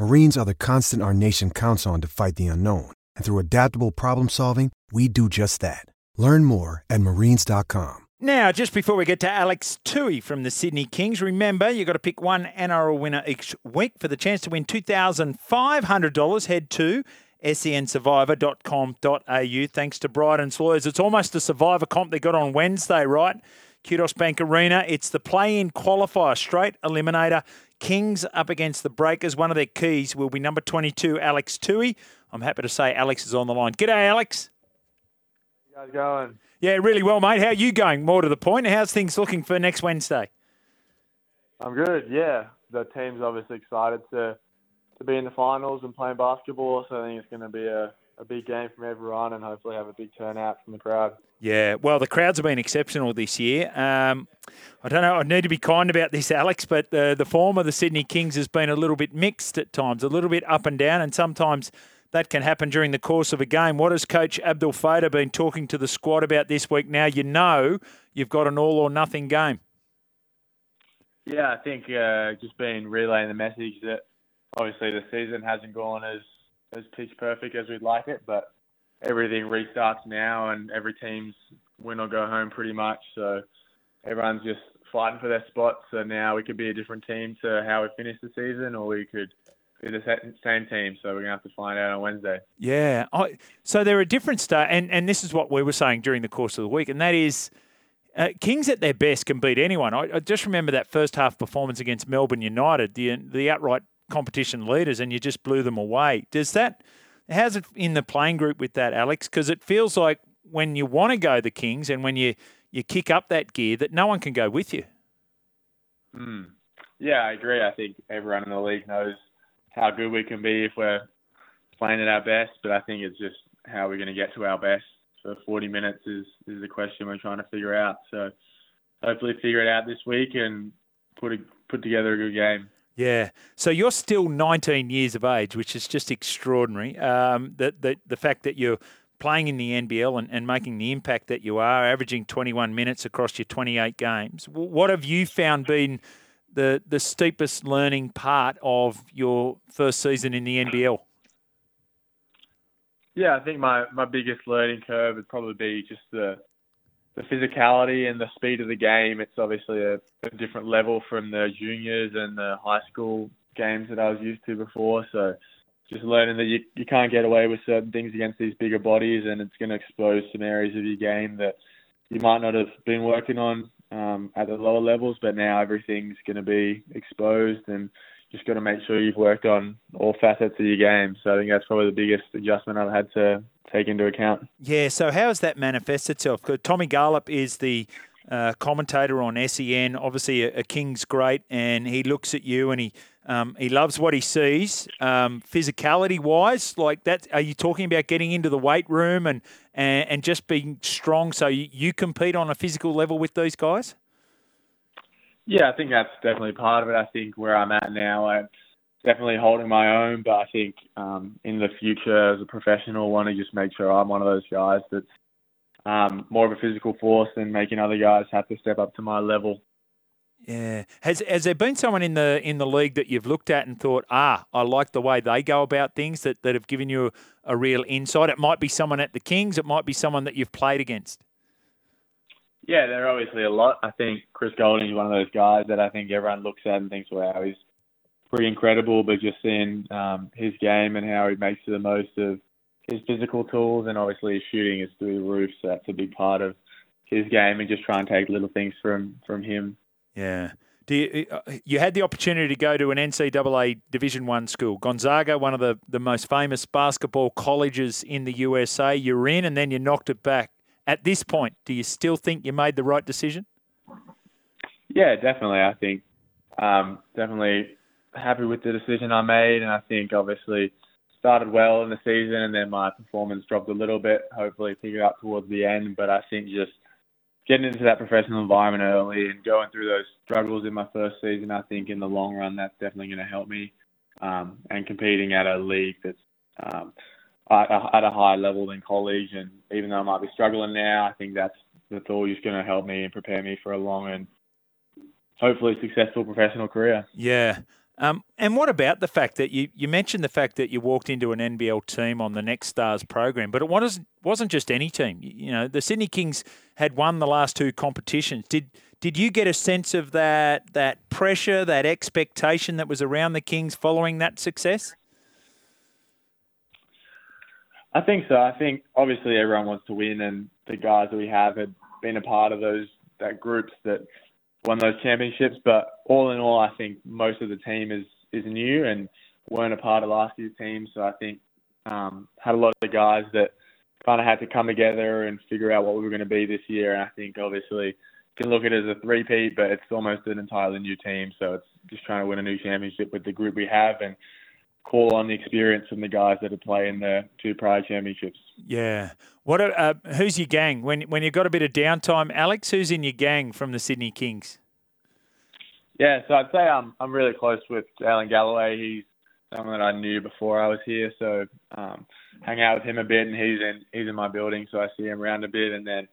Marines are the constant our nation counts on to fight the unknown. And through adaptable problem solving, we do just that. Learn more at marines.com. Now, just before we get to Alex Toohey from the Sydney Kings, remember you've got to pick one NRL winner each week for the chance to win $2,500. Head to sensurvivor.com.au. Thanks to Bryden's Lawyers. It's almost a survivor comp they got on Wednesday, right? Kudos Bank Arena. It's the play in qualifier, straight eliminator. Kings up against the Breakers. One of their keys will be number 22, Alex Toohey. I'm happy to say Alex is on the line. G'day, Alex. How's it going? Yeah, really well, mate. How are you going? More to the point. How's things looking for next Wednesday? I'm good, yeah. The team's obviously excited to to be in the finals and playing basketball, so I think it's going to be a, a big game from everyone and hopefully have a big turnout from the crowd. Yeah, well, the crowds have been exceptional this year. Um, I don't know, I need to be kind about this, Alex, but the, the form of the Sydney Kings has been a little bit mixed at times, a little bit up and down, and sometimes that can happen during the course of a game. What has Coach Abdelfattah been talking to the squad about this week? Now you know you've got an all or nothing game. Yeah, I think uh, just been relaying the message that obviously the season hasn't gone as as pitch perfect as we'd like it, but everything restarts now, and every team's win or go home pretty much. So everyone's just fighting for their spots. So now we could be a different team to how we finished the season, or we could be the same team. So we're gonna have to find out on Wednesday. Yeah. I, so they're a different start, and and this is what we were saying during the course of the week, and that is. Uh, Kings at their best can beat anyone. I, I, just remember that first half performance against Melbourne United, the the outright competition leaders, and you just blew them away. Does that? How's it in the playing group with that, Alex? Because it feels like when you want to go the Kings and when you you kick up that gear, that no one can go with you. Mm. Yeah, I agree. I think everyone in the league knows how good we can be if we're playing at our best, but I think it's just how we're going to get to our best. So 40 minutes is is the question we're trying to figure out. So hopefully figure it out this week and put a, put together a good game. Yeah. So you're still 19 years of age, which is just extraordinary. Um, the, the, the fact that you're playing in the NBL and, and making the impact that you are, averaging 21 minutes across your 28 games. What have you found been the, the steepest learning part of your first season in the NBL? Yeah, I think my, my biggest learning curve would probably be just the the physicality and the speed of the game. It's obviously a, a different level from the juniors and the high school games that I was used to before. So just learning that you, you can't get away with certain things against these bigger bodies, and it's going to expose some areas of your game that you might not have been working on um, at the lower levels, but now everything's going to be exposed and just got to make sure you've worked on all facets of your game. So I think that's probably the biggest adjustment I've had to take into account. Yeah. So how has that manifested itself? Tommy Garlepp is the uh, commentator on SEN, obviously a, a, King's great, and he looks at you and he um, he loves what he sees. Um, physicality wise, like that, are you talking about getting into the weight room and and, and just being strong so you, you compete on a physical level with these guys? Yeah, I think that's definitely part of it. I think where I'm at now, I'm definitely holding my own, but I think um, in the future, as a professional, I want to just make sure I'm one of those guys that's um, more of a physical force and making other guys have to step up to my level. Yeah. Has has there been someone in the in the league that you've looked at and thought, ah, I like the way they go about things that, that have given you a, a real insight? It might be someone at the Kings, it might be someone that you've played against. Yeah, there are obviously a lot. I think Chris Goulding is one of those guys that I think everyone looks at and thinks, wow, he's pretty incredible. But just seeing um, his game and how he makes the most of his physical tools and obviously his shooting is through the roof. So that's a big part of his game and just try and take little things from from him. Yeah. Do you, uh, you had the opportunity to go to an NCAA Division One school, Gonzaga, one of the, the most famous basketball colleges in the USA. You're in, and then you knocked it back. At this point, do you still think you made the right decision? Yeah, definitely. I think um, definitely happy with the decision I made, and I think obviously started well in the season, and then my performance dropped a little bit. Hopefully, pick it up towards the end, but I think just getting into that professional environment early and going through those struggles in my first season, I think in the long run that's definitely going to help me. Um, and competing at a league that's um, at, a, higher level than college, and even though I might be struggling now, I think that's that's all just going to help me and prepare me for a long and hopefully successful professional career. Yeah. Um, and what about the fact that you, you mentioned the fact that you walked into an NBL team on the Next Stars program, but it wasn't wasn't just any team. You know, the Sydney Kings had won the last two competitions. Did did you get a sense of that that pressure, that expectation that was around the Kings following that success? I think so. I think obviously everyone wants to win, and the guys that we have had been a part of those that groups that won those championships. But all in all, I think most of the team is is new and weren't a part of last year's team. So I think um, had a lot of the guys that kind of had to come together and figure out what we were going to be this year. And I think obviously you can look at it as a three-peat, but it's almost an entirely new team. So it's just trying to win a new championship with the group we have and call on the experience from the guys that have played in the two prior championships. Yeah. What? Uh, who's your gang when when you've got a bit of downtime? Alex, who's in your gang from the Sydney Kings? Yeah, so I'd say I'm I'm really close with Jalen Galloway. He's someone that I knew before I was here, so um, hang out with him a bit, and he's in he's in my building, so I see him around a bit, and then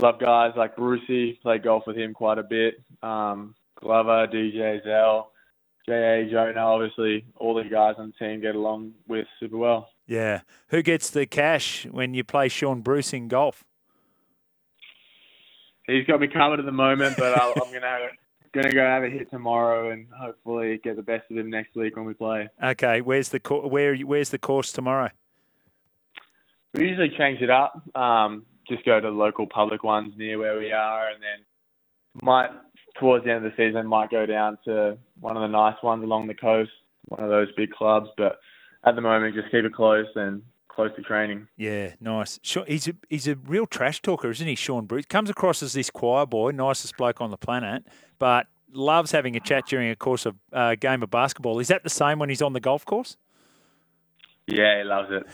love guys like Brucey. Play golf with him quite a bit. Um, Glover, DJ, Zell. JA, Jonah, obviously, all the guys on the team get along with super well. Yeah. Who gets the cash when you play Shaun Bruce in golf? He's got me covered at the moment, but i am gonna gonna go have a hit tomorrow and hopefully get the best of him next week when we play. Okay. Where's the where Where's the course tomorrow? We usually change it up. Um, just go to local public ones near where we are, and then might towards the end of the season might go down to one of the nice ones along the coast, one of those big clubs. But at the moment, just keep it close and close to training. Yeah, nice. He's a he's a real trash talker, isn't he, Shaun Bruce? Comes across as this choir boy, nicest bloke on the planet, but loves having a chat during a course of uh, game of basketball. Is that the same when he's on the golf course? Yeah, he loves it.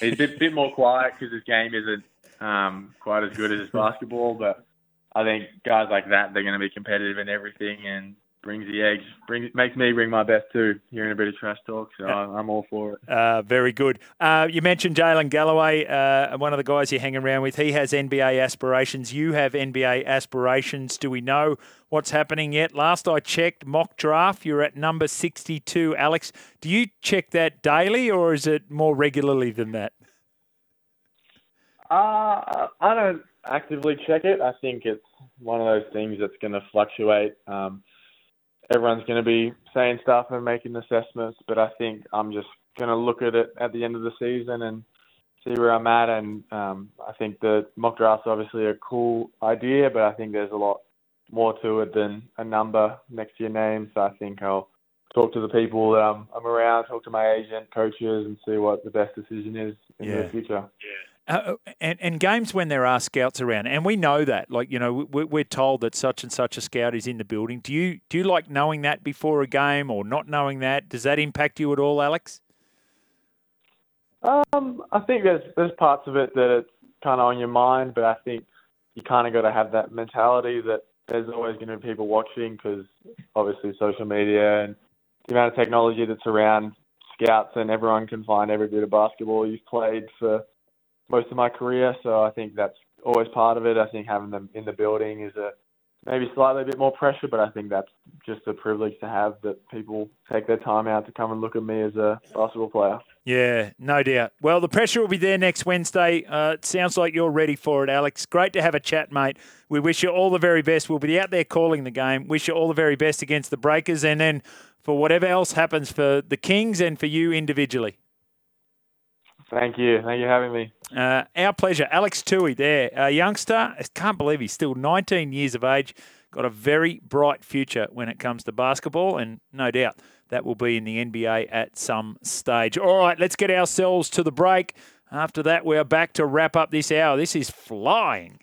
He's a bit, bit more quiet because his game isn't um, quite as good as his basketball, but I think guys like that they're going to be competitive in everything and brings the eggs, brings makes me bring my best too. Hearing a bit of trash talk, so I'm all for it. Uh, very good. Uh, you mentioned Jalen Galloway, uh, one of the guys you hang around with. He has NBA aspirations. You have NBA aspirations. Do we know what's happening yet? Last I checked, mock draft, you're at number 62. Alex, do you check that daily or is it more regularly than that? Uh, I don't actively check it. I think it's one of those things that's going to fluctuate. Um, everyone's going to be saying stuff and making assessments, but I think I'm just going to look at it at the end of the season and see where I'm at. And um, I think the mock draft's obviously a cool idea, but I think there's a lot more to it than a number next to your name. So I think I'll talk to the people that I'm, I'm around, talk to my agent, coaches, and see what the best decision is in yeah. the future. Yeah. Uh, and, and games when there are scouts around, and we know that, like you know, we, we're told that such and such a scout is in the building. Do you do you like knowing that before a game, or not knowing that? Does that impact you at all, Alex? Um, I think there's there's parts of it that it's kind of on your mind, but I think you kind of got to have that mentality that there's always going to be people watching because obviously social media and the amount of technology that's around scouts and everyone can find every bit of basketball you've played for most of my career. So I think that's always part of it. I think having them in the building is a maybe slightly a bit more pressure, but I think that's just a privilege to have that people take their time out to come and look at me as a basketball player. Yeah, no doubt. Well, the pressure will be there next Wednesday. Uh, it sounds like you're ready for it, Alex. Great to have a chat, mate. We wish you all the very best. We'll be out there calling the game. Wish you all the very best against the Breakers, and then for whatever else happens for the Kings and for you individually. Thank you. Thank you for having me. Uh, our pleasure. Alex Toohey there, a youngster. I can't believe he's still 19 years of age. Got a very bright future when it comes to basketball, and no doubt that will be in the NBA at some stage. All right, let's get ourselves to the break. After that, we're back to wrap up this hour. This is flying.